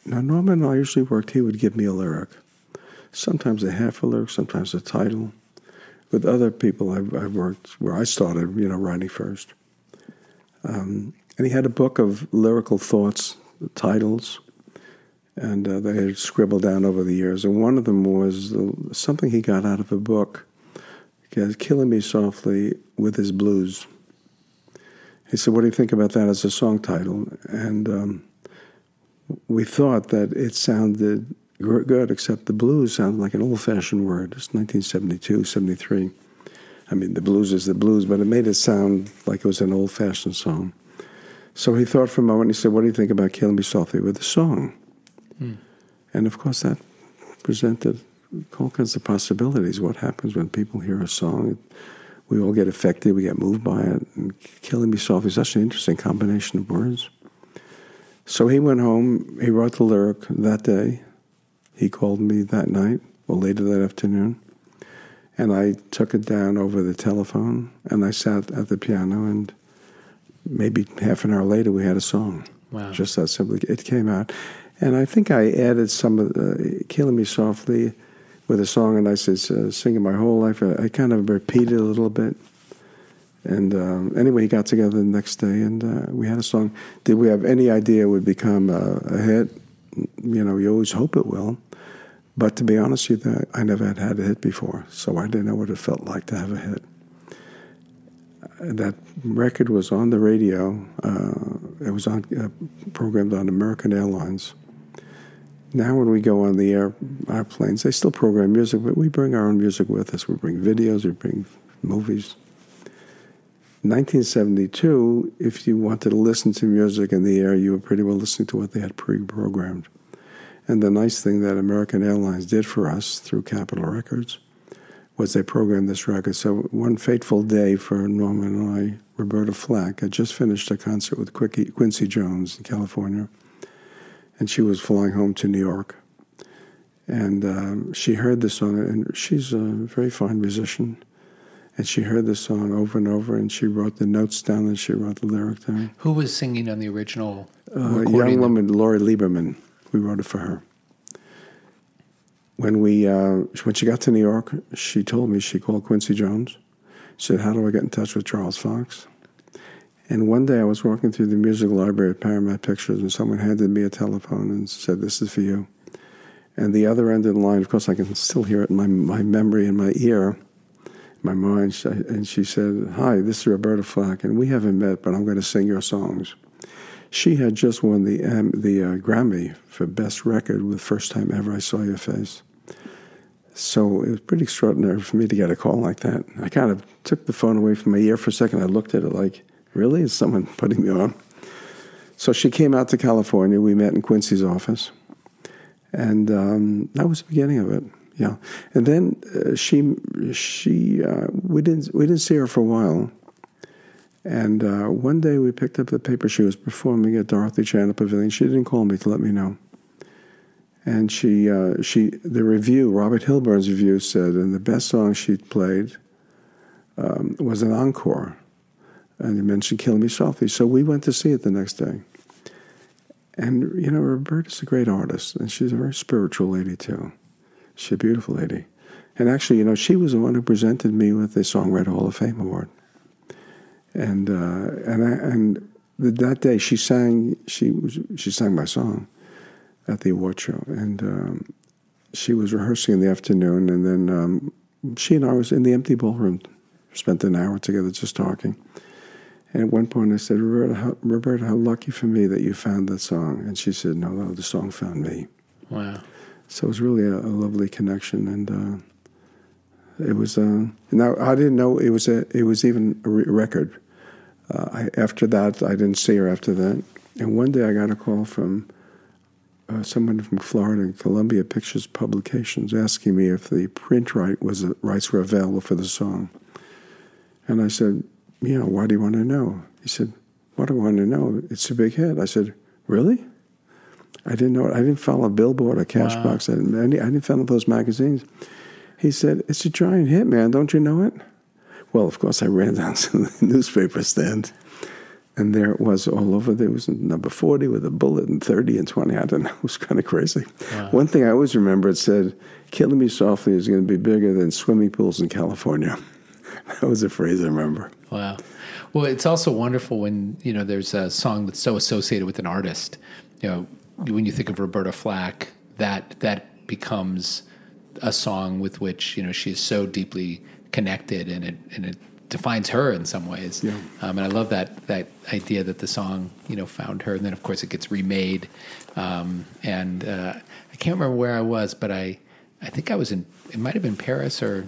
now, Norman and I usually worked, he would give me a lyric. Sometimes a half a lyric, sometimes a title. With other people, I've, I've worked where I started, you know, writing first. Um, and he had a book of lyrical thoughts, titles, and uh, they had scribbled down over the years. And one of them was uh, something he got out of a book, Killing Me Softly with His Blues. He said, What do you think about that as a song title? And um, we thought that it sounded good, except the blues sounded like an old fashioned word. It's 1972, 73. I mean, the blues is the blues, but it made it sound like it was an old fashioned song. So he thought for a moment, he said, What do you think about Killing Me Softly with a song? Hmm. And of course, that presented all kinds of possibilities. What happens when people hear a song? We all get affected, we get moved by it. And Killing Me Softly is such an interesting combination of words. So he went home, he wrote the lyric that day. He called me that night, or later that afternoon. And I took it down over the telephone, and I sat at the piano, and maybe half an hour later, we had a song. Wow. Just that simply. It came out. And I think I added some of the Killing Me Softly with a song, and I said, uh, singing my whole life. I, I kind of repeated a little bit. And um, anyway, he got together the next day, and uh, we had a song. Did we have any idea it would become a, a hit? You know, you always hope it will. But to be honest with you, I never had had a hit before, so I didn't know what it felt like to have a hit. Uh, That record was on the radio. Uh, it was on uh, programmed on American Airlines. Now, when we go on the air, airplanes, they still program music, but we bring our own music with us. We bring videos, we bring movies. 1972, if you wanted to listen to music in the air, you were pretty well listening to what they had pre-programmed. And the nice thing that American Airlines did for us through Capitol Records was they programmed this record. So one fateful day for Norman and I, Roberta Flack had just finished a concert with Quincy Jones in California, and she was flying home to New York. And um, she heard the song, and she's a very fine musician. And she heard the song over and over, and she wrote the notes down, and she wrote the lyric down. Who was singing on the original Uh, young woman, Lori Lieberman. We wrote it for her. When we uh, when she got to New York, she told me she called Quincy Jones. She said, "How do I get in touch with Charles Fox?" And one day I was walking through the music library at Paramount Pictures, and someone handed me a telephone and said, "This is for you." And the other end of the line, of course, I can still hear it in my my memory in my ear, my mind. And she said, "Hi, this is Roberta Flack, and we haven't met, but I'm going to sing your songs." She had just won the um, the uh, Grammy for Best Record with "First Time Ever I Saw Your Face." So it was pretty extraordinary for me to get a call like that. I kind of took the phone away from my ear for a second. I looked at it like, "Really? Is someone putting me on?" So she came out to California. We met in Quincy's office, and um, that was the beginning of it. Yeah, and then uh, she she uh, we didn't we didn't see her for a while. And uh, one day we picked up the paper. She was performing at Dorothy Chandler Pavilion. She didn't call me to let me know. And she, uh, she, the review, Robert Hilburn's review said, and the best song she played um, was an encore. And he mentioned Kill Me Softly. So we went to see it the next day. And, you know, Roberta's a great artist, and she's a very spiritual lady, too. She's a beautiful lady. And actually, you know, she was the one who presented me with the Songwriter Hall of Fame Award. And, uh, and, I, and that day she sang, she, was, she sang my song at the award show. And um, she was rehearsing in the afternoon, and then um, she and I was in the empty ballroom, spent an hour together just talking. And at one point I said, Roberta how, Roberta, how lucky for me that you found that song. And she said, no, no, the song found me. Wow. So it was really a, a lovely connection, and uh, it was. Uh, now I didn't know it was a. It was even a re- record. Uh, I, after that, I didn't see her after that. And one day, I got a call from uh, someone from Florida, Columbia Pictures Publications, asking me if the print right was rights were available for the song. And I said, "Yeah. Why do you want to know?" He said, "What do I want to know? It's a big hit." I said, "Really?" I didn't know it. I didn't follow a Billboard or Cashbox. I, didn't, I didn't- I didn't follow those magazines. He said, It's a giant hit, man. Don't you know it? Well, of course, I ran down to the newspaper stand, and there it was all over. There was number 40 with a bullet and 30 and 20. I don't know. It was kind of crazy. One thing I always remember it said, Killing Me Softly is going to be bigger than swimming pools in California. that was a phrase I remember. Wow. Well, it's also wonderful when you know there's a song that's so associated with an artist. You know, when you think of Roberta Flack, that that becomes a song with which you know she is so deeply connected, and it and it defines her in some ways. Yeah. Um, and I love that that idea that the song you know found her, and then of course it gets remade. Um, and uh, I can't remember where I was, but I I think I was in. It might have been Paris or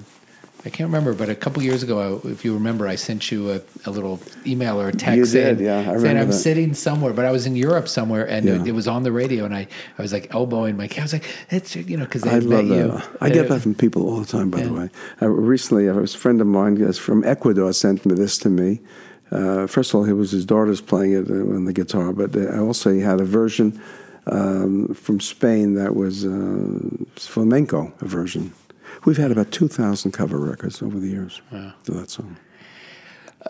I can't remember, but a couple years ago, if you remember, I sent you a, a little email or a text You saying, did, yeah, I saying remember I'm that. sitting somewhere, but I was in Europe somewhere, and Yeah. it, it was on the radio, and I, I was like elbowing my kid. I was like, "It's you know," because they I love you. that. I get that from people all the time, by the way. Uh, recently, I a friend of mine from Ecuador sent me this to me. Uh, first of all, it was his daughter's playing it uh, on the guitar, but uh, also he had a version um, from Spain that was uh, flamenco, a version. We've had about 2,000 cover records over the years to that song.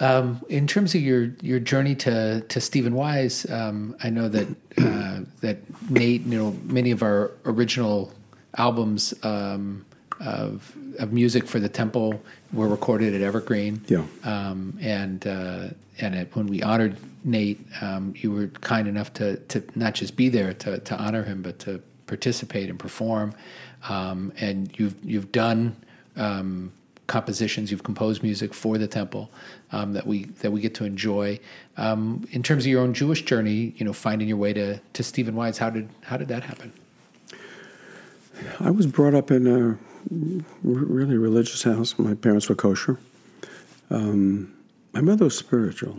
Um, in terms of your your journey to to Stephen Wise, um, I know that uh, that Nate, you know, many of our original albums um, of of music for the temple were recorded at Evergreen. Yeah. Um, and uh, and it, when we honored Nate, um, you were kind enough to to not just be there to to honor him, but to participate and perform. Um, and you've you've done um, compositions, you've composed music for the temple um, that we that we get to enjoy. Um, in terms of your own Jewish journey, you know, finding your way to to Stephen Wise, how did how did that happen? I was brought up in a really religious house. My parents were kosher. Um, my mother was spiritual.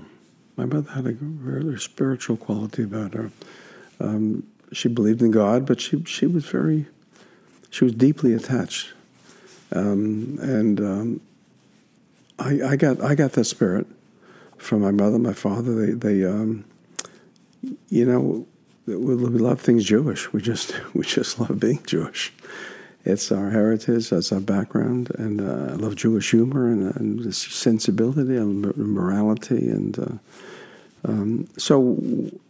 My mother had a really spiritual quality about her. Um, she believed in God, but she she was very, she was deeply attached, um, and um, I, I got I got that spirit from my mother, my father. They they um, you know we, we love things Jewish. We just we just love being Jewish. It's our heritage, that's our background, and uh, I love Jewish humor and, and sensibility and morality. And uh, um, so,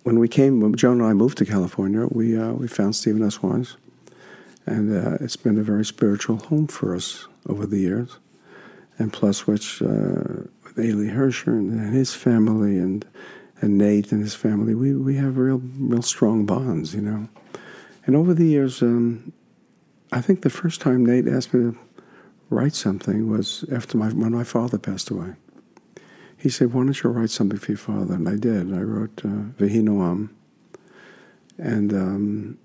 when we came, when Joan and I moved to California, we uh, we found Stephen S. Wise, and uh, it's been a very spiritual home for us over the years. And plus, which uh, with Eli Herscher and, his family and and Nate and his family. We we have real real strong bonds, you know. And over the years, um, I think the first time Nate asked me to write something was after my when my father passed away. He said, "Why don't you write something for your father?" And I did. I wrote uh, "Vehi Noam," and um,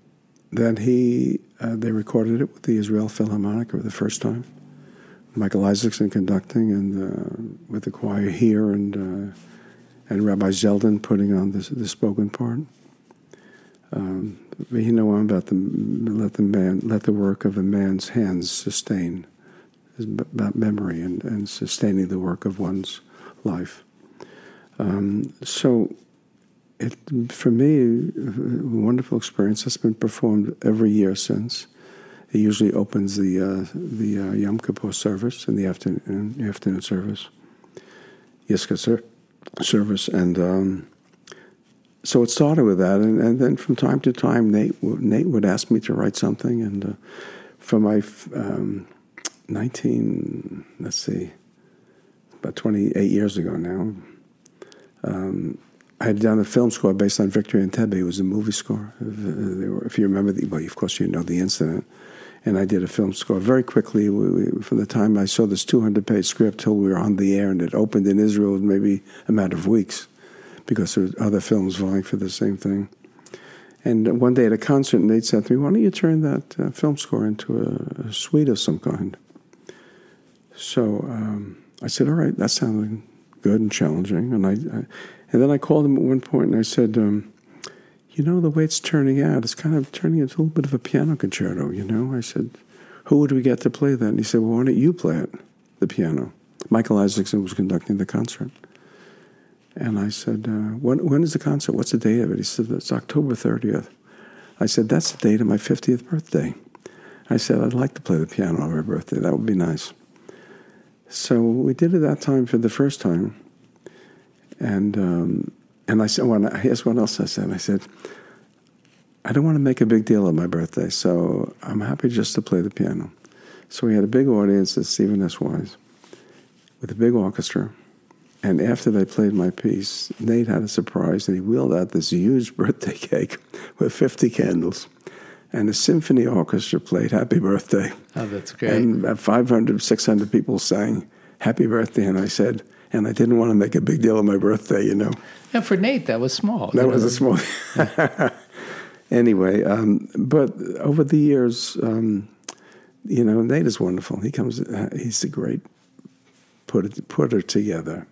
then he uh, they recorded it with the Israel Philharmonic for the first time. Michael Isaacson conducting, and uh, with the choir here, and uh, and Rabbi Zeldin putting on the, the spoken part. Um, you know I'm about the let the man let the work of a man's hands sustain is about memory and, and sustaining the work of one's life. Um, so, it for me, a wonderful experience. It's been performed every year since. It usually opens the uh, the uh, Yom Kippur service in the afternoon afternoon service, Yizkor ser- service, and um, so it started with that, and, and, then from time to time, Nate Nate would ask me to write something, and uh, for my um, nineteen, let's see, about twenty eight years ago now. Um, I had done a film score based on Victory Entebbe. It was a movie score. If you remember, the, well, of course, you know the incident and I did a film score very quickly. We, we, from the time I saw this 200 page script till we were on the air and it opened in Israel, maybe a matter of weeks, because there were other films vying for the same thing. And one day at a concert, Nate said to me, "Why don't you turn that uh, film score into a, a, suite of some kind?" So um, I said, "All right, that sounded good and challenging." And I, I, and then I called him at one point and I said. Um, you know, the way it's turning out, it's kind of turning into a little bit of a piano concerto, you know? I said, who would we get to play that? And he said, well, why don't you play it, the piano? Michael Isaacson was conducting the concert. And I said, uh, when, when is the concert? What's the date of it? He said, it's October 30th. I said, that's the date of my 50th birthday. I said, I'd like to play the piano on my birthday. That would be nice. So we did it that time for the first time. And um, and I said, well, here's what else I said. I said, I don't want to make a big deal of my birthday, so I'm happy just to play the piano. So we had a big audience at Stephen S. Wise with a big orchestra. And after they played my piece, Nate had a surprise and he wheeled out this huge birthday cake with 50 candles. And the symphony orchestra played Happy Birthday. Oh, that's great. And 500, 600 people sang Happy Birthday. And I said, and I didn't want to make a big deal of my birthday, you know. And for Nate, that was small. That was a small. anyway, um, but over the years, um, you know, Nate is wonderful. He comes. Uh, he's a great put putter together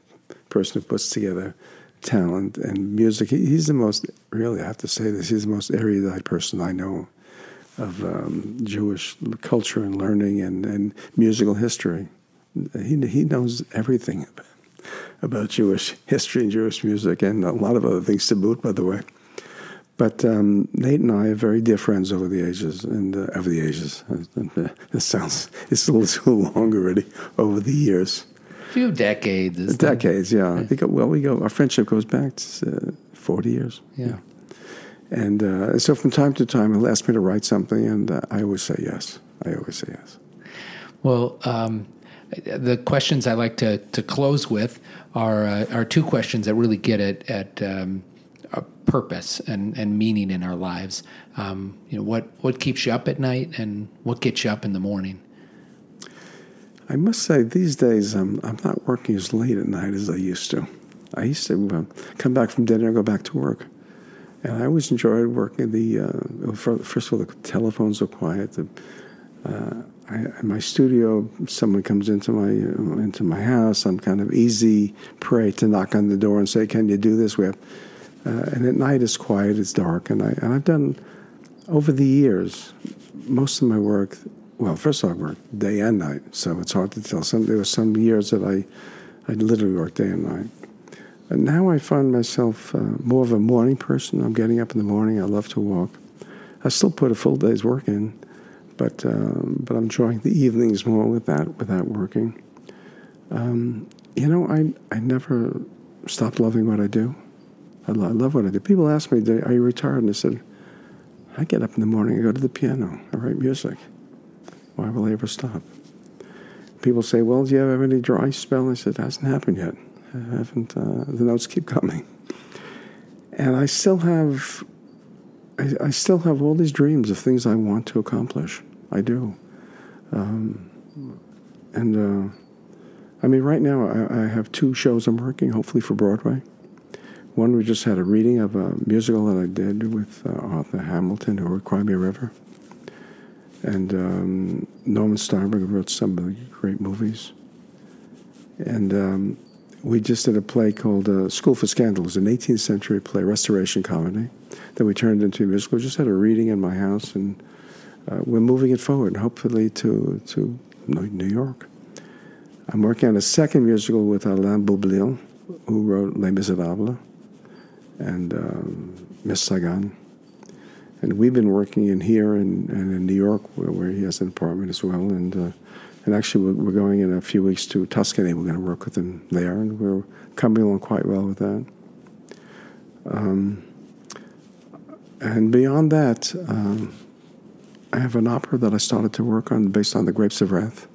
person who puts together talent and music. He, he's the most. Really, I have to say this. He's the most erudite person I know of um, Jewish culture and learning and, and musical history. He he knows everything about Jewish history and Jewish music and a lot of other things to boot, by the way. But um, Nate and I are very dear friends over the ages, and uh, over the ages. This sounds it's a little too long already. Over the years, a few decades. Decades, yeah. I think well, we go. Our friendship goes back to uh, forty years. Yeah. yeah. And uh, so from time to time, he'll ask me to write something, and uh, I always say yes. I always say yes. Well, um, the questions I like to to close with are uh, are two questions that really get at at um, purpose and, and meaning in our lives. Um, you know, what what keeps you up at night, and what gets you up in the morning. I must say, these days I'm I'm not working as late at night as I used to. I used to uh, come back from dinner and go back to work, and I always enjoyed working. The uh, first of all, the telephones are quiet. The, uh, I, in my studio, someone comes into my into my house. I'm kind of easy prey to knock on the door and say, "Can you do this?" We have, uh, and at night it's quiet, it's dark, and I and I've done over the years most of my work. Well, first of all, I work day and night, so it's hard to tell. Some there were some years that I I literally worked day and night. But now I find myself uh, more of a morning person. I'm getting up in the morning. I love to walk. I still put a full day's work in but um, but I'm enjoying the evenings more with that without working. Um, you know, I I never stopped loving what I do. I, lo- I love what I do. People ask me, "Are you retired?" And I said, "I get up in the morning, I go to the piano, I write music. Why will I ever stop?" people say, "Well, do you have any dry spell?" I said, "It hasn't happened yet. I haven't. Uh, the notes keep coming." And I still have, I, I still have all these dreams of things I want to accomplish. I do. Um, and uh, I mean, right now I, I have two shows I'm working, hopefully for Broadway. One we just had a reading of a musical that I did with uh, Arthur Hamilton, who wrote Cry Me a River, and um, Norman Steinberg wrote some of the great movies. And um, we just did a play called uh, School for Scandal. It an 18th century play, restoration comedy, that we turned into a musical. Just had a reading in my house, and uh, we're moving it forward, hopefully to to New York. I'm working on a second musical with Alain Boublil, who wrote Les Miserables and um, Miss Saigon. And we've been working in here and, and in New York, where, where he has an apartment as well. And uh, and actually, we're, going in a few weeks to Tuscany. We're going to work with them there, and we're coming along quite well with that. Um, and beyond that, um, I have an opera that I started to work on based on the Grapes of Wrath.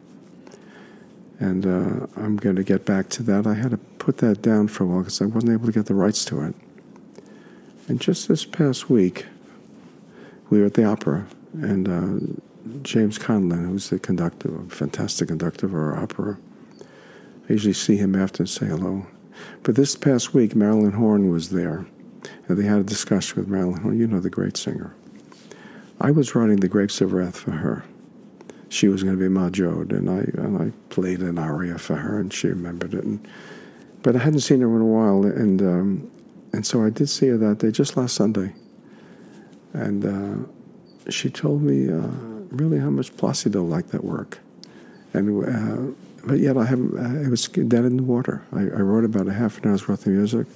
And uh, I'm going to get back to that. I had to put that down for a while because I wasn't able to get the rights to it. And just this past week, we were at the opera, and uh, James Conlon, who's the conductor, a fantastic conductor of our opera, I usually see him after and say hello. But this past week, Marilyn Horne was there, and they had a discussion with Marilyn Horne. You know the great singer. I was writing The Grapes of Wrath for her. She was going to be Ma Joad, and I and I played an aria for her, and she remembered it. And, but I hadn't seen her in a while, and um, and so I did see her that day, just last Sunday. And uh, she told me uh, really how much Placido liked that work, and uh, but yet I haven't. Uh, it was dead in the water. I, I wrote about a half an hour's worth of music.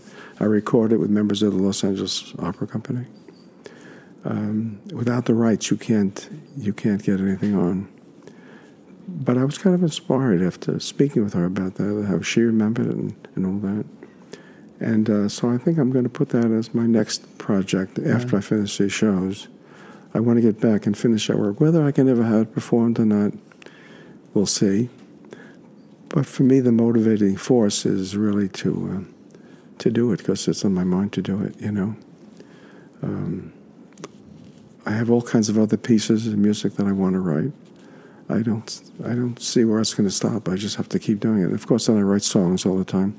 I recorded it with members of the Los Angeles Opera Company. Um, without the rights, you can't you can't get anything on. But I was kind of inspired after speaking with her about that, how she remembered it and, and all that. And uh, so I think I'm going to put that as my next project after I finish these shows. I want to get back and finish that work. Whether I can ever have it performed or not, we'll see. But for me, the motivating force is really to uh, to do it because it's on my mind to do it. You know. Um, I have all kinds of other pieces of music that I want to write. I don't I don't see where it's going to stop. I just have to keep doing it. Of course, then I write songs all the time.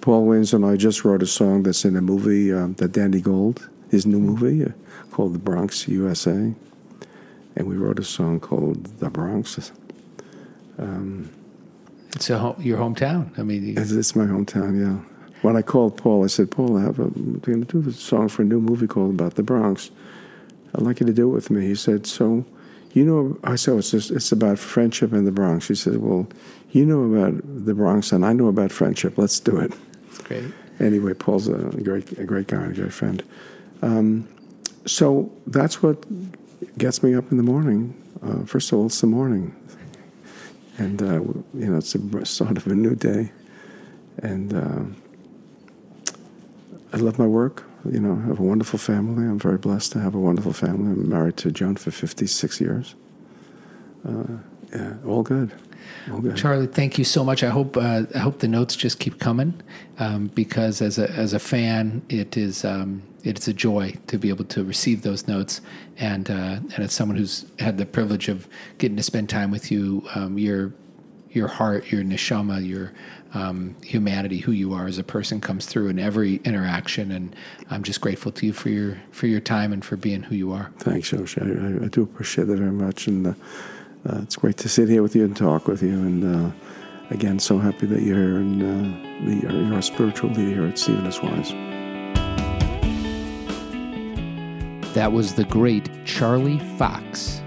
Paul Williams and I just wrote a song that's in a movie um, that Danny Gold, his new movie uh, called The Bronx USA, and we wrote a song called The Bronx. It's a ho- your hometown. I mean, you- It's, it's my hometown, yeah. When I called Paul, I said, Paul, I have a, I'm going to do a song for a new movie called About the Bronx. I'd like you to do it with me. He said, so, you know, I said, it's, just, it's about friendship in the Bronx. He said, well, you know about the Bronx and I know about friendship. Let's do it. it's great. Anyway, Paul's a great, a great guy a great friend. Um, so that's what gets me up in the morning. Uh, first of all, it's the morning. And, uh, you know, it's the start of a new day. And uh, I love my work. You know, I have a wonderful family. I'm very blessed to have a wonderful family. I'm married to Joan for 56 years. Uh, yeah, all good. Good. Charlie, thank you so much. I hope uh, I hope the notes just keep coming um, because as a as a fan, it is um, it's a joy to be able to receive those notes, and uh, and as someone who's had the privilege of getting to spend time with you, um, your your heart, your neshama, your um, humanity, who you are as a person, comes through in every interaction, and I'm just grateful to you for your for your time and for being who you are. Thanks, Josh. I, I, I do appreciate it very much, and uh, uh, it's great to sit here with you and talk with you. And uh, again, so happy that you're here, and uh, the, you're our spiritual leader here at Stephen S. Wise. That was the great Charlie Fox.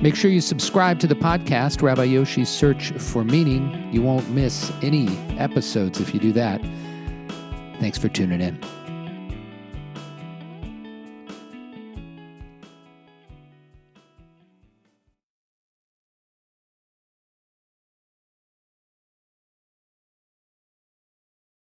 Make sure you subscribe to the podcast, Rabbi Yoshi's Search for Meaning. You won't miss any episodes if you do that. Thanks for tuning in.